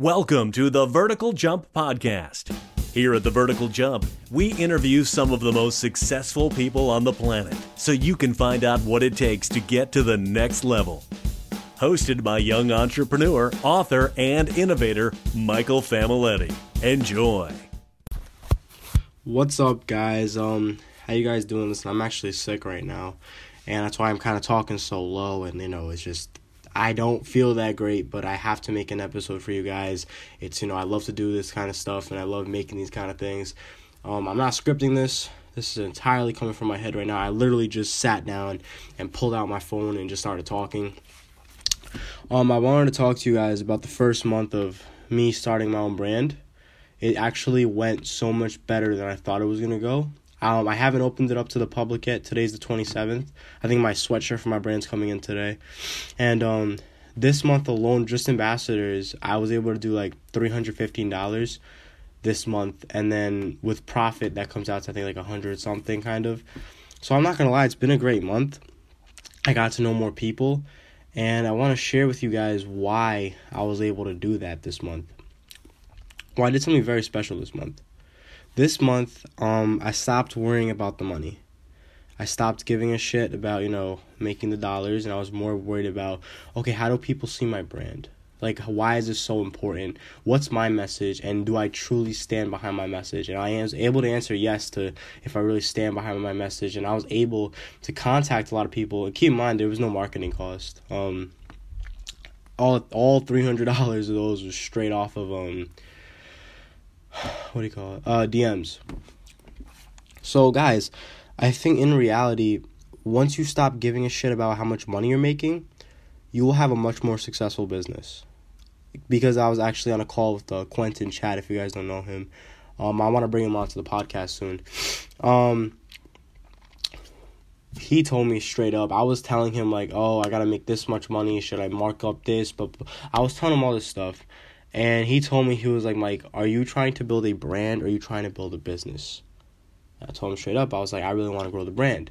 Welcome to the Vertical Jump Podcast. Here at the Vertical Jump, we interview some of the most successful people on the planet so you can find out what it takes to get to the next level. Hosted by young entrepreneur, author, and innovator Michael Familetti. Enjoy. What's up, guys? Um, how you guys doing? Listen, I'm actually sick right now, and that's why I'm kind of talking so low, and you know, it's just I don't feel that great, but I have to make an episode for you guys. It's you know I love to do this kind of stuff, and I love making these kind of things. Um, I'm not scripting this. This is entirely coming from my head right now. I literally just sat down and pulled out my phone and just started talking. Um, I wanted to talk to you guys about the first month of me starting my own brand. It actually went so much better than I thought it was gonna go. Um, I haven't opened it up to the public yet. Today's the 27th. I think my sweatshirt for my brand's coming in today. And um, this month alone, just ambassadors, I was able to do like $315 this month. And then with profit, that comes out to I think like 100 something kind of. So I'm not going to lie, it's been a great month. I got to know more people. And I want to share with you guys why I was able to do that this month. Well, I did something very special this month this month um I stopped worrying about the money. I stopped giving a shit about, you know, making the dollars and I was more worried about okay, how do people see my brand? Like why is this so important? What's my message and do I truly stand behind my message? And I was able to answer yes to if I really stand behind my message and I was able to contact a lot of people. And keep in mind there was no marketing cost. Um all all three hundred dollars of those was straight off of um what do you call it? Uh, DMs. So, guys, I think in reality, once you stop giving a shit about how much money you're making, you will have a much more successful business. Because I was actually on a call with uh, Quentin Chad, if you guys don't know him. Um, I want to bring him onto the podcast soon. Um, he told me straight up. I was telling him like, "Oh, I gotta make this much money. Should I mark up this?" But I was telling him all this stuff, and he told me, he was like, Mike, are you trying to build a brand or are you trying to build a business? I told him straight up, I was like, I really want to grow the brand.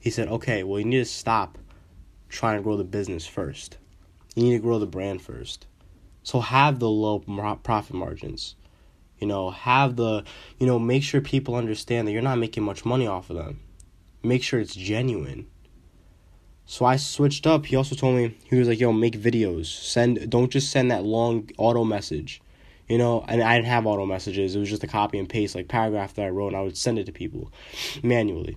He said, okay, well, you need to stop trying to grow the business first. You need to grow the brand first. So have the low profit margins. You know, have the, you know, make sure people understand that you're not making much money off of them. Make sure it's genuine. So I switched up. He also told me he was like, "Yo, make videos. Send don't just send that long auto message." You know, and I didn't have auto messages. It was just a copy and paste like paragraph that I wrote and I would send it to people manually.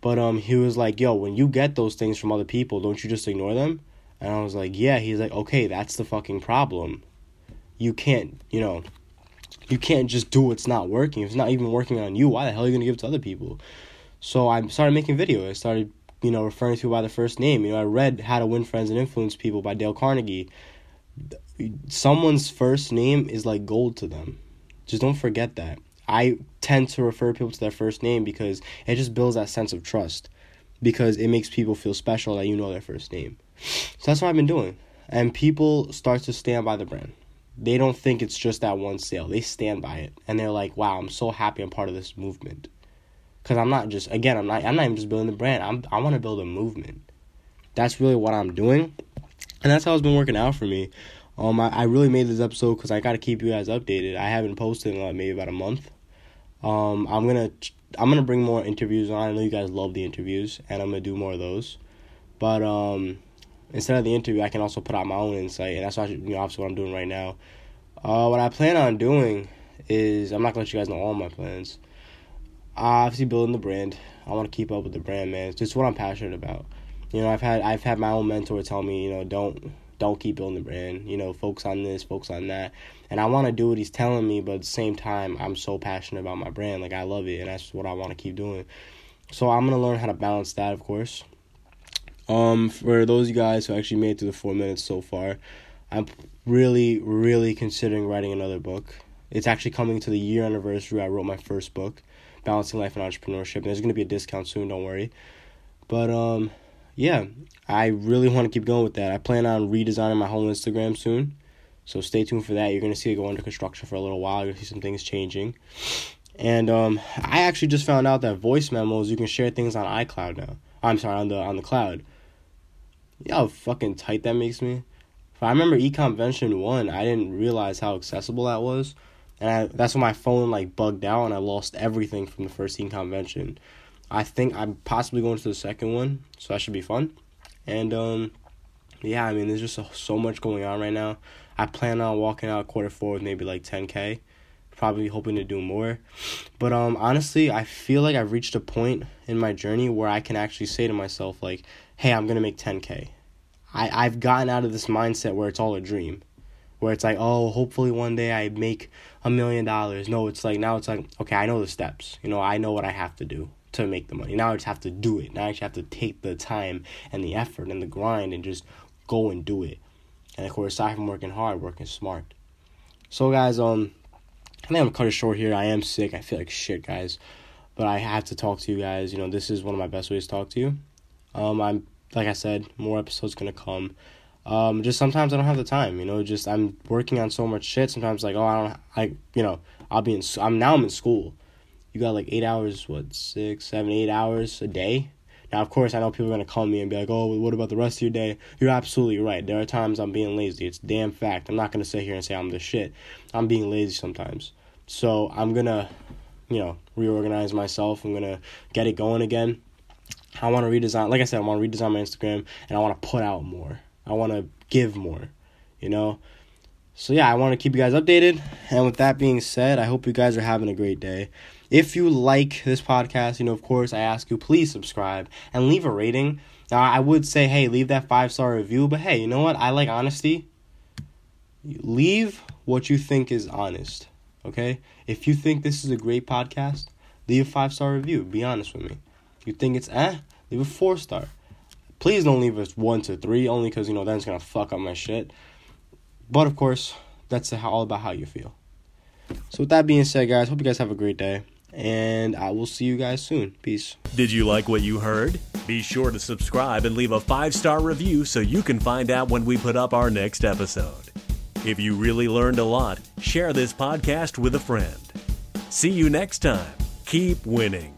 But um he was like, "Yo, when you get those things from other people, don't you just ignore them?" And I was like, "Yeah." He's like, "Okay, that's the fucking problem. You can't, you know, you can't just do what's not working. If it's not even working on you, why the hell are you going to give it to other people?" So I started making videos. I started you know, referring to by the first name. You know, I read How to Win Friends and Influence People by Dale Carnegie. Someone's first name is like gold to them. Just don't forget that. I tend to refer people to their first name because it just builds that sense of trust. Because it makes people feel special that you know their first name. So that's what I've been doing. And people start to stand by the brand. They don't think it's just that one sale. They stand by it. And they're like, wow, I'm so happy I'm part of this movement because I'm not just again I'm not I'm not even just building the brand. I'm I want to build a movement. That's really what I'm doing, and that's how it's been working out for me. Um, I, I really made this episode because I got to keep you guys updated. I haven't posted in like maybe about a month. Um, I'm gonna I'm gonna bring more interviews on. I know you guys love the interviews, and I'm gonna do more of those. But um, instead of the interview, I can also put out my own insight, and that's what, you know, obviously what I'm doing right now. Uh, what I plan on doing is I'm not gonna let you guys know all my plans obviously building the brand. I want to keep up with the brand, man. It's just what I'm passionate about. You know, I've had I've had my own mentor tell me, you know, don't don't keep building the brand. You know, focus on this, focus on that. And I want to do what he's telling me, but at the same time, I'm so passionate about my brand. Like I love it, and that's what I want to keep doing. So I'm gonna learn how to balance that, of course. Um, for those you guys who actually made it through the four minutes so far, I'm really, really considering writing another book. It's actually coming to the year anniversary. I wrote my first book balancing life and entrepreneurship. And there's going to be a discount soon, don't worry. But um, yeah, I really want to keep going with that. I plan on redesigning my whole Instagram soon. So stay tuned for that. You're going to see it go under construction for a little while. You're going to see some things changing. And um, I actually just found out that voice memos you can share things on iCloud now. I'm sorry, on the on the cloud. Yeah, how fucking tight that makes me. I remember eConvention one. I didn't realize how accessible that was, and I, that's when my phone like bugged out and I lost everything from the first teen convention. I think I'm possibly going to the second one, so that should be fun. And um, yeah, I mean, there's just so, so much going on right now. I plan on walking out quarter four with maybe like 10k, probably hoping to do more. But um, honestly, I feel like I've reached a point in my journey where I can actually say to myself like, "Hey, I'm gonna make 10k." I I've gotten out of this mindset where it's all a dream, where it's like, "Oh, hopefully one day I make a million dollars." No, it's like now it's like, okay, I know the steps. You know, I know what I have to do to make the money. Now I just have to do it. Now I just have to take the time and the effort and the grind and just go and do it. And of course, aside from working hard, working smart. So guys, um, I think I'm cut it short here. I am sick. I feel like shit, guys. But I have to talk to you guys. You know, this is one of my best ways to talk to you. Um, I'm like I said, more episodes gonna come. Um, just sometimes I don't have the time. You know, just I'm working on so much shit. Sometimes like, oh, I don't. I you know, I'll be in. I'm now I'm in school you got like eight hours, what, six, seven, eight hours a day. Now, of course, I know people are to call me and be like, oh, what about the rest of your day? You're absolutely right. There are times I'm being lazy. It's damn fact. I'm not to sit here and say I'm the shit. I'm being lazy sometimes. So I'm to, you know, reorganize myself. I'm to get it going again. I want to redesign, like I said, I want to redesign my Instagram and I want to put out more. I want to give more, you know? So yeah, I want to keep you guys updated. And with that being said, I hope you guys are having a great day. If you like this podcast, you know, of course, I ask you please subscribe and leave a rating. Now, I would say, hey, leave that five star review, but hey, you know what? I like honesty. Leave what you think is honest, okay? If you think this is a great podcast, leave a five star review. Be honest with me. You think it's eh, leave a four star. Please don't leave us one to three, only because, you know, going to fuck up my shit. But of course, that's all about how you feel. So, with that being said, guys, hope you guys have a great day and I will see you guys soon. Peace. Did you like what you heard? Be sure to subscribe and leave a five star review so you can find out when we put up our next episode. If you really learned a lot, share this podcast with a friend. See you next time. Keep winning.